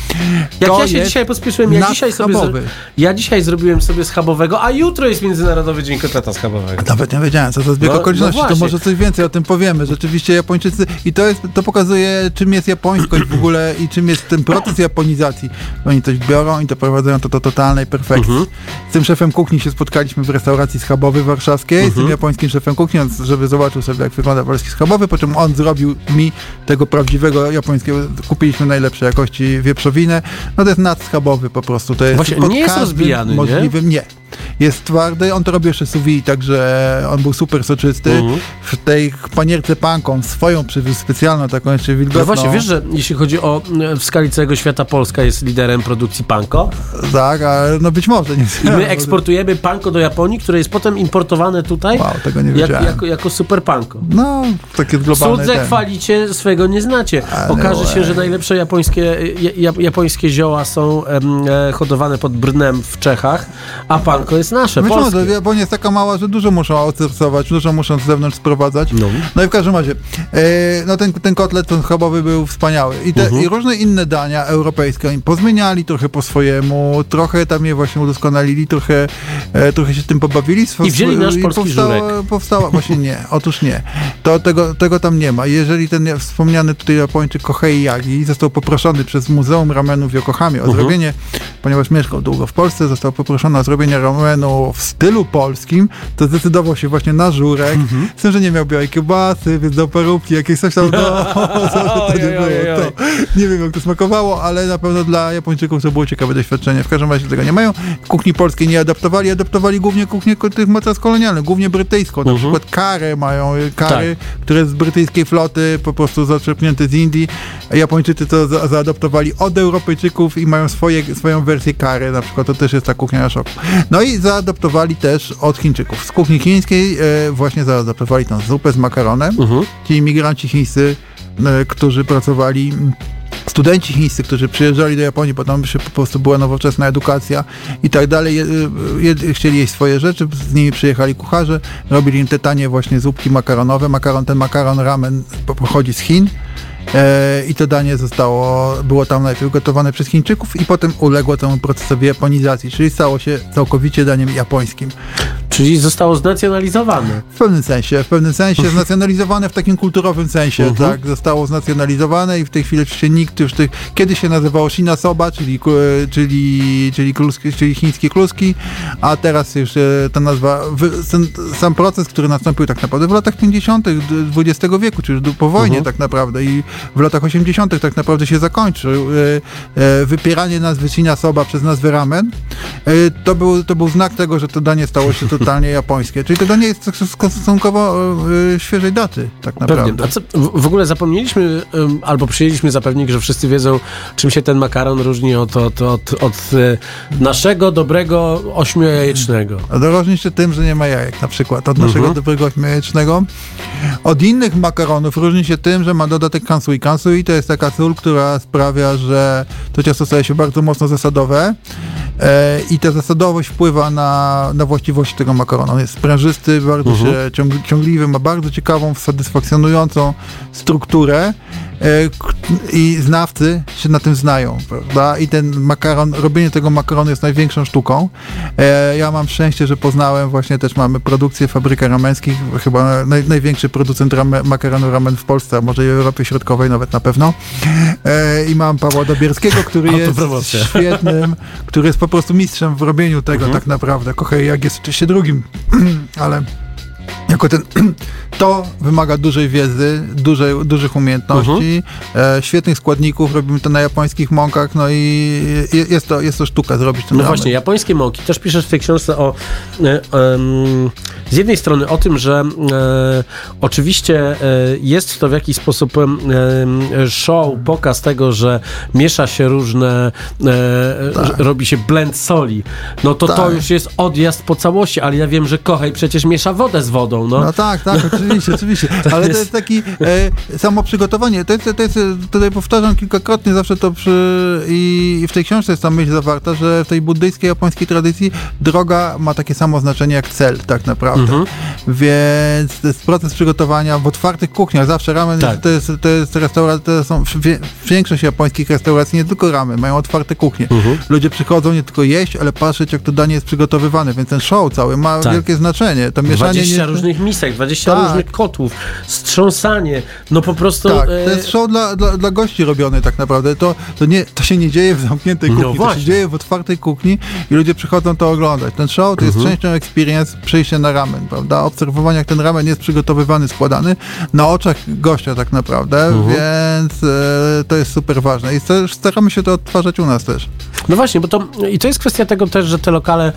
Jak To ja się jest dzisiaj pospieszyłem, ja dzisiaj, sobie zro... ja dzisiaj zrobiłem sobie schabowego, a jutro jest Międzynarodowy Dzień Kotleta Schabowego. Nawet nie wiedziałem, co to zbieg No, no okoliczności, to właśnie. może coś więcej o tym powiemy. Rzeczywiście Japończycy, i to jest, to pokazuje, czym jest japońskość w ogóle i czym jest ten proces japonizacji. Oni coś biorą i doprowadzają to do totalnej perfekcji. Mhm. Z tym szefem kuchni się spotkaliśmy w restauracji schabowej warszawskiej, z Mhm. tym japońskim szefem kuchni, żeby zobaczył sobie, jak wygląda polski schabowy, po czym on zrobił mi tego prawdziwego japońskiego, kupiliśmy najlepszej jakości wieprzowinę, no to jest nadschabowy po prostu. To jest Właśnie, nie jest rozbijany, nie? możliwym, nie? Jest twardy, on to robi jeszcze sous vide, także on był super soczysty. Mhm. W tej panierce panką swoją przywiózł specjalną, taką jeszcze wilgotną. No właśnie, wiesz, że jeśli chodzi o w skali całego świata Polska jest liderem produkcji panko Tak, ale no być może. Nie i my eksportujemy panko do Japonii, które jest potem importowane tutaj Wow, tego nie jak, jako, jako super panko. No, takie globalne Cudze ten. chwalicie, swego nie znacie. Ale Okaże się, że najlepsze japońskie, ja, japońskie zioła są em, e, hodowane pod Brnem w Czechach, a panko jest jest nasze, Być polskie. może, Japonia jest taka mała, że dużo muszą outsourcować, dużo muszą z zewnątrz sprowadzać. No. No i w każdym razie, e, no ten, ten kotlet ten schabowy był wspaniały. I, te, Mhm. I różne inne dania europejskie oni pozmieniali trochę po swojemu, trochę tam je właśnie udoskonalili, trochę, e, trochę się tym pobawili. Swo- I wzięli nasz i polski powstała, żurek. powstała, właśnie nie, otóż nie. To tego, tego tam nie ma. Jeżeli ten wspomniany tutaj Japończyk Kohei Yagi został poproszony przez Muzeum Ramenu w Yokohamie o Mhm. zrobienie, ponieważ mieszkał długo w Polsce, został poproszony o zrobienie ramenu w stylu polskim, to zdecydował się właśnie na żurek, Mhm. z tym, że nie miał białej kiełbasy, więc dał parówki, jakieś coś tam, no, (laughs) (laughs) to nie było, to nie wiem jak to smakowało, ale na pewno dla Japończyków to było ciekawe doświadczenie. W każdym razie tego nie mają. Kuchni polskiej nie adaptowali, adaptowali głównie kuchnię tych mocarstw kolonialnych, głównie brytyjską. Na Mhm. przykład kary mają, y, kary, które z brytyjskiej floty po prostu zaczerpnięte z Indii. Japończycy to za, zaadaptowali od Europejczyków i mają swoje, swoją wersję kary, na przykład to też jest ta kuchnia na szoku. No i zaadaptowali też od Chińczyków. Z kuchni chińskiej e, właśnie zaadaptowali tą zupę z makaronem. Mhm. Ci imigranci chińscy, e, którzy pracowali studenci chińscy, którzy przyjeżdżali do Japonii, bo tam się po prostu była nowoczesna edukacja i tak dalej, je, je, chcieli jeść swoje rzeczy, z nimi przyjechali kucharze, robili im te tanie właśnie zupki makaronowe. Makaron, ten makaron ramen po- pochodzi z Chin. E, I to danie zostało, było tam najpierw gotowane przez Chińczyków i potem uległo temu procesowi japonizacji, czyli stało się całkowicie daniem japońskim. Czyli zostało znacjonalizowane. W pewnym sensie, w pewnym sensie (laughs) znacjonalizowane w takim kulturowym sensie, Mhm. tak, zostało znacjonalizowane i w tej chwili oczywiście nikt już tych, kiedyś się nazywało Shina Soba, czyli, czyli, czyli, kluski, czyli chińskie kluski, a teraz już e, ta nazwa, sam proces, który nastąpił tak naprawdę w latach 50. XX wieku, czyli już po wojnie Mhm. tak naprawdę i w latach 80. tak naprawdę się zakończył. E, e, Wypieranie nazwy Soba przez nazwę ramen, e, to był, to był znak tego, że to danie stało się totalnie japońskie. Czyli to danie jest stosunkowo e, świeżej daty, tak Pewnie. naprawdę. A co, w ogóle zapomnieliśmy, albo przyjęliśmy zapewnik, że wszyscy wiedzą, czym się ten makaron różni od, od, od, od naszego dobrego ośmiojajecznego. Różni się tym, że nie ma jajek na przykład, od naszego Mhm. dobrego ośmiojecznego. Od innych makaronów różni się tym, że ma dodatek kansui. Kansui to jest taka sól, która sprawia, że to ciasto staje się bardzo mocno zasadowe e, i ta zasadowość wpływa na, na właściwości tego makaronu. On jest sprężysty, bardzo Mhm. się ciąg, ciągliwy, ma bardzo ciekawą, satysfakcjonującą strukturę. E, I znawcy się na tym znają, prawda? I ten makaron, robienie tego makaronu jest największą sztuką. E, ja mam szczęście, że poznałem właśnie też mamy produkcję fabryka ramenskich, chyba naj, największy producent rame, makaronu ramen w Polsce, a może i w Europie Środkowej nawet na pewno. E, I mam Pawła Dobierskiego, który (laughs) jest świetnym, który jest po prostu mistrzem w robieniu tego Mhm. tak naprawdę. Kochaj, jak jest oczywiście drugim, (clears throat) ale jako ten, (clears throat) to wymaga dużej wiedzy, dużej, dużych umiejętności, Mhm. e, świetnych składników, robimy to na japońskich mąkach, no i je- jest to, jest to sztuka zrobić ten No ramen. właśnie, japońskie mąki. Też piszesz w tej książce o e, em, z jednej strony o tym, że e, oczywiście e, jest to w jakiś sposób show, pokaz tego, że miesza się różne, e, że robi się blend soli. No to to Tak. już jest odjazd po całości, ale ja wiem, że Kochej przecież miesza wodę z wodą, no. No tak, tak, oczywiście, oczywiście. (laughs) Ale to jest- jest taki e, samo przygotowanie. To jest, to jest, tutaj powtarzam kilkakrotnie zawsze to przy, i w tej książce jest ta myśl zawarta, że w tej buddyjskiej, japońskiej tradycji droga ma takie samo znaczenie jak cel, tak naprawdę. Mhm. Więc to jest proces przygotowania w otwartych kuchniach. Zawsze ramen Tak. to jest, to jest restauracja, to są wie, większość japońskich restauracji, nie tylko ramen, mają otwarte kuchnie. Mhm. Ludzie przychodzą nie tylko jeść, ale patrzeć jak to danie jest przygotowywane, więc ten show cały ma Tak. wielkie znaczenie. To mieszanie 20 nie, różnych misek, 20 Tak. różnych kotłów, strząsanie, no po prostu... Tak, e, to jest show dla, dla, dla gości robiony tak naprawdę. To, to, nie, to się nie dzieje w zamkniętej No kuchni, to właśnie. się dzieje w otwartej kuchni i ludzie przychodzą to oglądać. Ten show to jest Mhm. częścią experience przyjścia na ramen, prawda? Obserwowania jak ten ramen jest przygotowywany, składany na oczach gościa tak naprawdę, Mhm. więc e, to jest super ważne i sta- staramy się to odtwarzać u nas też. No właśnie, bo to i to jest kwestia tego też, że te lokale e,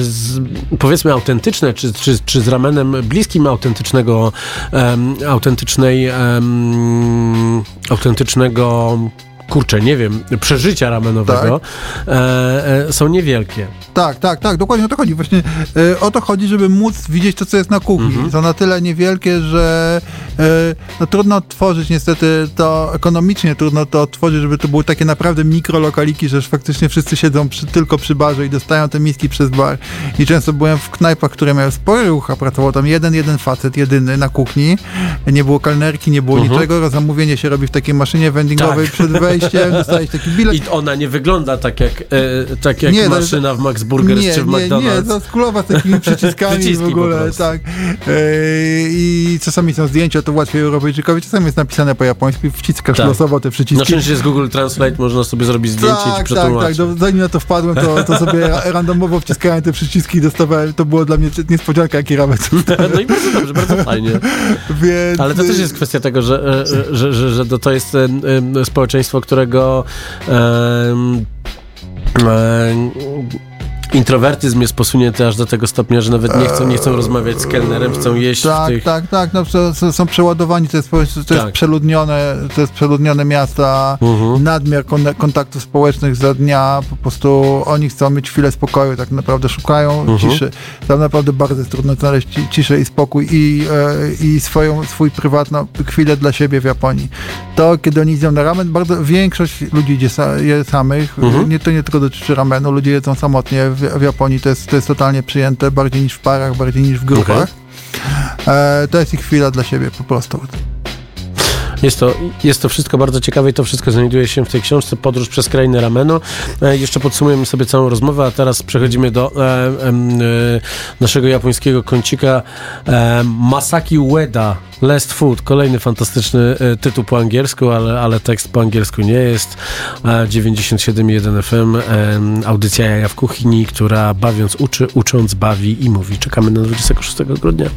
z, powiedzmy autentyczne, czy, czy, czy z ramenem bliskim autentycznego, em, autentycznej, em, autentycznego kurczę, nie wiem, przeżycia ramenowego, e, e, są niewielkie. Tak, tak, tak, dokładnie o to chodzi. Właśnie e, o to chodzi, żeby móc widzieć to, co jest na kuchni. Mhm. Są na tyle niewielkie, że no trudno tworzyć niestety to ekonomicznie, trudno to tworzyć, żeby to były takie naprawdę mikrolokaliki, że faktycznie wszyscy siedzą przy, tylko przy barze i dostają te miski przez bar. I często byłem w knajpach, które miały spory ruch, a pracował tam jeden, jeden facet, jedyny na kuchni. Nie było kelnerki, nie było Mhm. niczego. Zamówienie się robi w takiej maszynie vendingowej Tak. przed wejściem, (laughs) dostałeś taki bilet. I ona nie wygląda tak jak, e, tak jak Nie, no, maszyna w Max Burgers nie, czy w nie, McDonald's. nie, to skrólowa z takimi (laughs) przyciskami Przyciski w ogóle, tak. E, I czasami są zdjęcia, to łatwiej Europejczykowi, czasami jest napisane po japońsku i wciskasz Tak. losowo te Na przyciski. szczęście z Google Translate można sobie zrobić zdjęcie i ci tak, tak, przetłumaczyć. tak. Do, zanim na to wpadłem, to, to sobie ra- (laughs) randomowo wciskałem te przyciski i dostawałem. To było dla mnie niespodzianka, jaki ramet. (laughs) No i bardzo dobrze, bardzo fajnie. Więc, Ale to też jest kwestia tego, że, e, że, że, że to- to jest em, społeczeństwo, którego em, introwertyzm jest posunięty aż do tego stopnia, że nawet nie chcą, nie chcą rozmawiać z kelnerem, chcą jeść Tak, tych... tak, tak. No, są- przeładowani, to jest, to jest Tak. przeludnione, to jest przeludnione miasta, Mhm. nadmiar kon- kontaktów społecznych za dnia, po prostu oni chcą mieć chwilę spokoju, tak naprawdę szukają Mhm. ciszy. Tam naprawdę bardzo jest trudno znaleźć ci- ciszę i spokój i, e, i swoją, swój prywatną chwilę dla siebie w Japonii. To, kiedy oni idą na ramen, bardzo większość ludzi idzie sa, je samych, Mhm. nie, to nie tylko dotyczy ramenu, ludzie jedzą samotnie w, w Japonii, to jest, to jest totalnie przyjęte, bardziej niż w parach, bardziej niż w grupach. E, to jest ich chwila dla siebie po prostu. Jest to, jest to wszystko bardzo ciekawe i to wszystko znajduje się w tej książce Podróż przez krainę ramenu. E, jeszcze podsumujemy sobie całą rozmowę, a teraz przechodzimy do e, e, naszego japońskiego kącika e, Masaki Ueda, Last Food. Kolejny fantastyczny e, tytuł po angielsku, ale, ale tekst po angielsku nie jest. E, 97.1 FM, audycja Jaja w kuchni, która bawiąc uczy, ucząc bawi i mówi. Czekamy na 26 grudnia.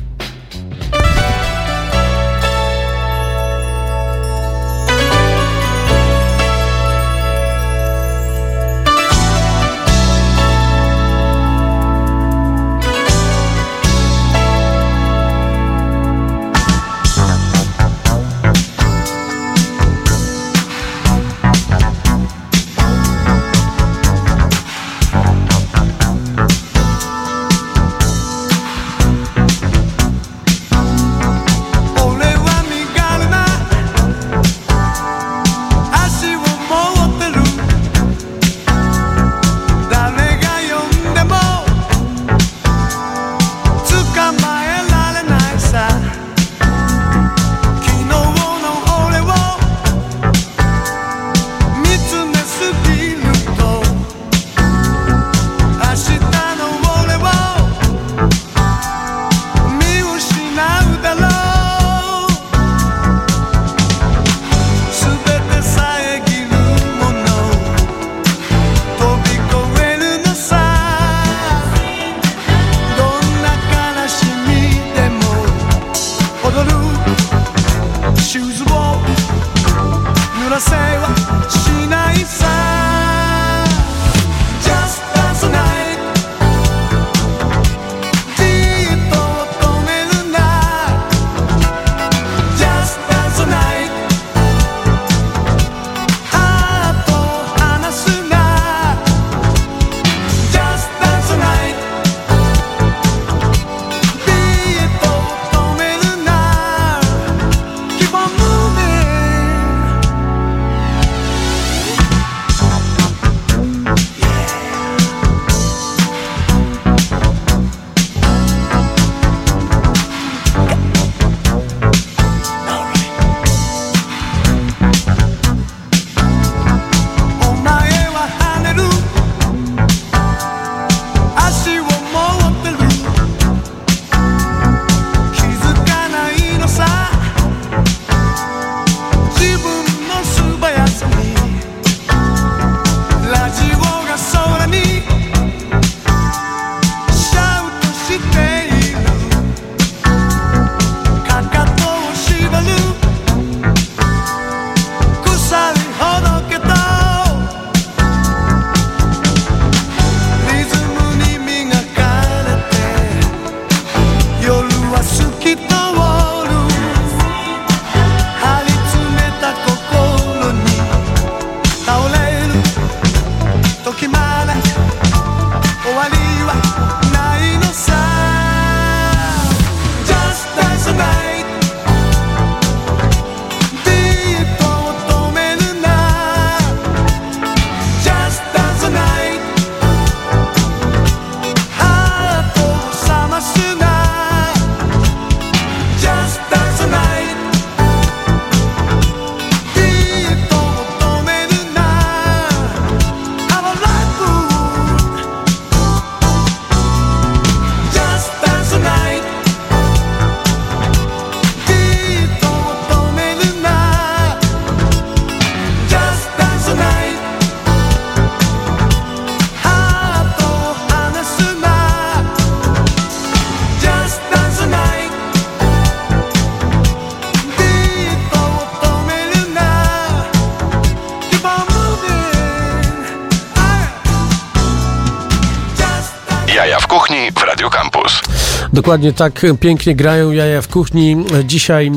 Dokładnie tak pięknie grają jaja w kuchni. Dzisiaj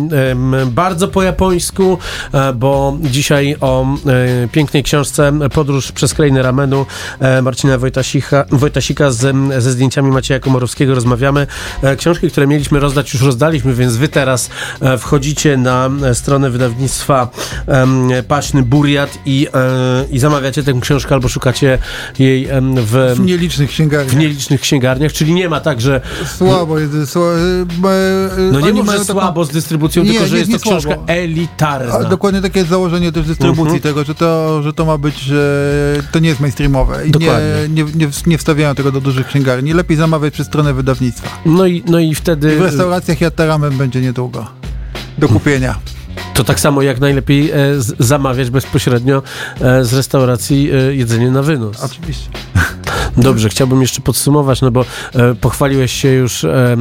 bardzo po japońsku, e, bo dzisiaj o e, pięknej książce Podróż przez krainę ramenu e, Marcina Wojtasika, Wojtasika z, ze zdjęciami Macieja Komorowskiego rozmawiamy. Książki, które mieliśmy rozdać, już rozdaliśmy, więc wy teraz wchodzicie na stronę wydawnictwa Paśny Buriat i, i zamawiacie tę książkę albo szukacie jej w, W nielicznych księgarniach. w nielicznych księgarniach, czyli nie ma tak, że Słabo jest. Słabo, no nie może słabo z dystrybucją, Nie, tylko że nie- jest nie to książka słabo. elitarna. A dokładnie takie jest założenie też dystrybucji Mhm. tego, że to, że to ma być, że to nie jest mainstreamowe i nie, Dokładnie. nie, nie, wstawiają tego do dużych księgarni. Lepiej zamawiać przez stronę wydawnictwa. No i, no i wtedy W restauracjach Jataramem będzie niedługo. Do kupienia. to tak samo jak najlepiej e, zamawiać bezpośrednio e, z restauracji e, jedzenie na wynos. Oczywiście. Dobrze, chciałbym jeszcze podsumować, no bo e, pochwaliłeś się już e,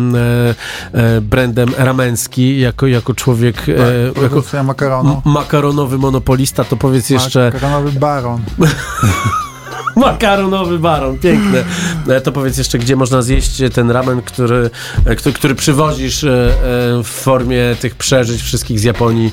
e, brandem Ramenski jako, jako człowiek, e, jako Produkcja makaronu. makaronowy monopolista, to powiedz jeszcze Makaronowy baron. (laughs) Makaronowy baron, piękne. E, To powiedz jeszcze, gdzie można zjeść ten ramen, który, e, który, który przywozisz e, w formie tych przeżyć wszystkich z Japonii.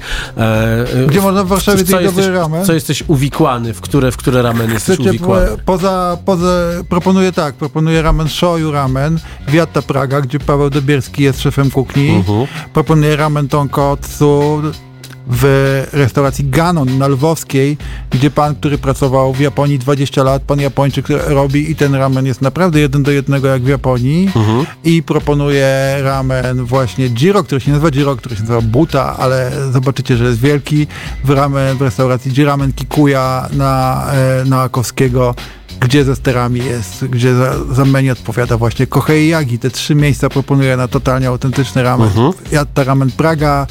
Gdzie można w Warszawie co zjeść dobry ramen? co jesteś uwikłany, w które, w które ramen jesteś Chcecie, uwikłany? po- poza, poza, proponuję tak, proponuję ramen Shoyu Ramen, Wiata Praga, gdzie Paweł Dobierski jest szefem kuchni. Mhm. Proponuję ramen tonkotsu w restauracji Ganon na Lwowskiej, gdzie pan, który pracował w Japonii 20 lat, pan Japończyk robi i ten ramen jest naprawdę jeden do jednego jak w Japonii. Mhm. I proponuję ramen właśnie Jiro, który się nazywa Jiro, który się nazywa Buta, ale zobaczycie, że jest wielki. W ramen w restauracji Jiramen Kikuya na, e, na Akowskiego, gdzie ze sterami jest, gdzie za, za menu odpowiada właśnie Kohei Yagi. Te trzy miejsca proponuję na totalnie autentyczny ramen. Mhm. Jatta Ramen Praga,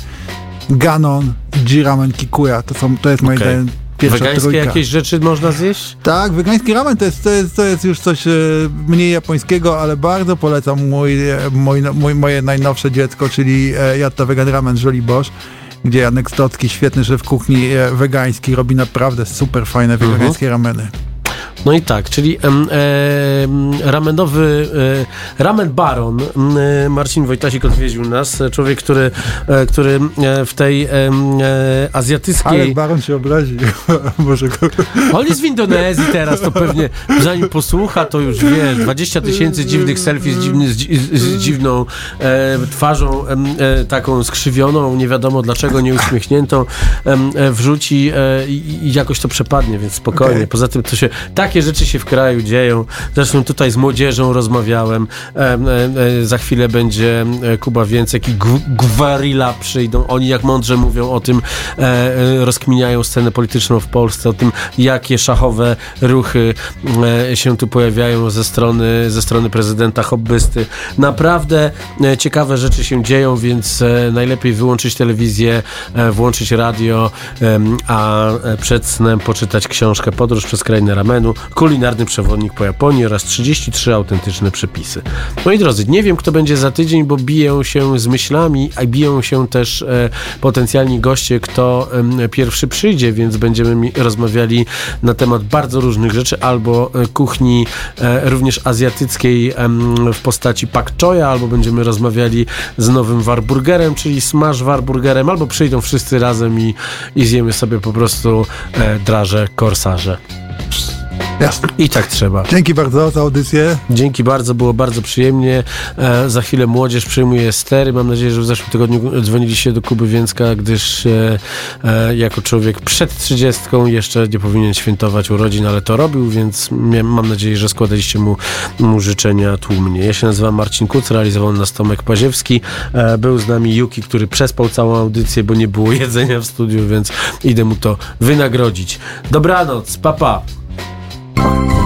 Ganon, Jiramen Kikuya. To, są, to jest Okej. zdaniem pierwsza Wegańskie trójka. jakieś rzeczy można zjeść? Tak, wegański ramen to jest, to jest, to jest już coś e, mniej japońskiego, ale bardzo polecam mój, e, mój, mój, moje najnowsze dziecko, czyli e, Jatta Vegan Ramen Jolie Bosch, gdzie Janek Stocki, świetny szef kuchni e, wegański, robi naprawdę super fajne wegańskie rameny. No i tak, czyli em, ramenowy e, ramen baron e, Marcin Wojtasik odwiedził nas, e, człowiek, który, e, który e, w tej e, Ale azjatyckiej Baron się obrazi. (laughs) Może go... On jest w Indonezji teraz, to pewnie zanim posłucha, to już wiesz, 20 tysięcy dziwnych selfie z, dziwny, z, z, dziwną e, twarzą e, taką skrzywioną, nie wiadomo dlaczego, nieuśmiechniętą, e, wrzuci e, i, i jakoś to przepadnie, więc spokojnie. Okej. Poza tym to się, takie rzeczy się w kraju dzieją. Zresztą tutaj z młodzieżą rozmawiałem. Em, e, e, za chwilę będzie e, Kuba Więcek i Gw- Gwarila przyjdą. Oni jak mądrze mówią o tym, e, e, rozkminiają scenę polityczną w Polsce, o tym, jakie szachowe ruchy e, się tu pojawiają ze strony, ze strony prezydenta hobbysty. Naprawdę e, ciekawe rzeczy się dzieją, więc e, najlepiej wyłączyć telewizję, e, włączyć radio, a e, przed snem poczytać książkę Podróż przez krainę ramenu, kulinarny przewodnik po Japonii oraz 33 autentyczne przepisy. Moi drodzy, nie wiem kto będzie za tydzień, bo biją się z myślami, a biją się też e, potencjalni goście, kto em, pierwszy przyjdzie, więc będziemy rozmawiali na temat bardzo różnych rzeczy, albo e, kuchni e, również azjatyckiej w postaci pak choya, albo będziemy rozmawiali z nowym warburgerem, czyli smash warburgerem, albo przyjdą wszyscy razem i, i zjemy sobie po prostu e, draże korsarze. Jasne. I tak trzeba. Dzięki bardzo za audycję. Dzięki bardzo, było bardzo przyjemnie. E, za chwilę młodzież przejmuje stery. Mam nadzieję, że w zeszłym tygodniu dzwoniliście do Kuby Więcka, gdyż e, e, jako człowiek przed trzydziestką jeszcze nie powinien świętować urodzin, ale to robił, więc mam nadzieję, że składaliście mu, mu życzenia tłumnie. Ja się nazywam Marcin Kuc, realizował nas Tomek Paziewski. E, był z nami Juki, który przespał całą audycję, bo nie było jedzenia w studiu, więc idę mu to wynagrodzić. Dobranoc, papa. Pa. 啊。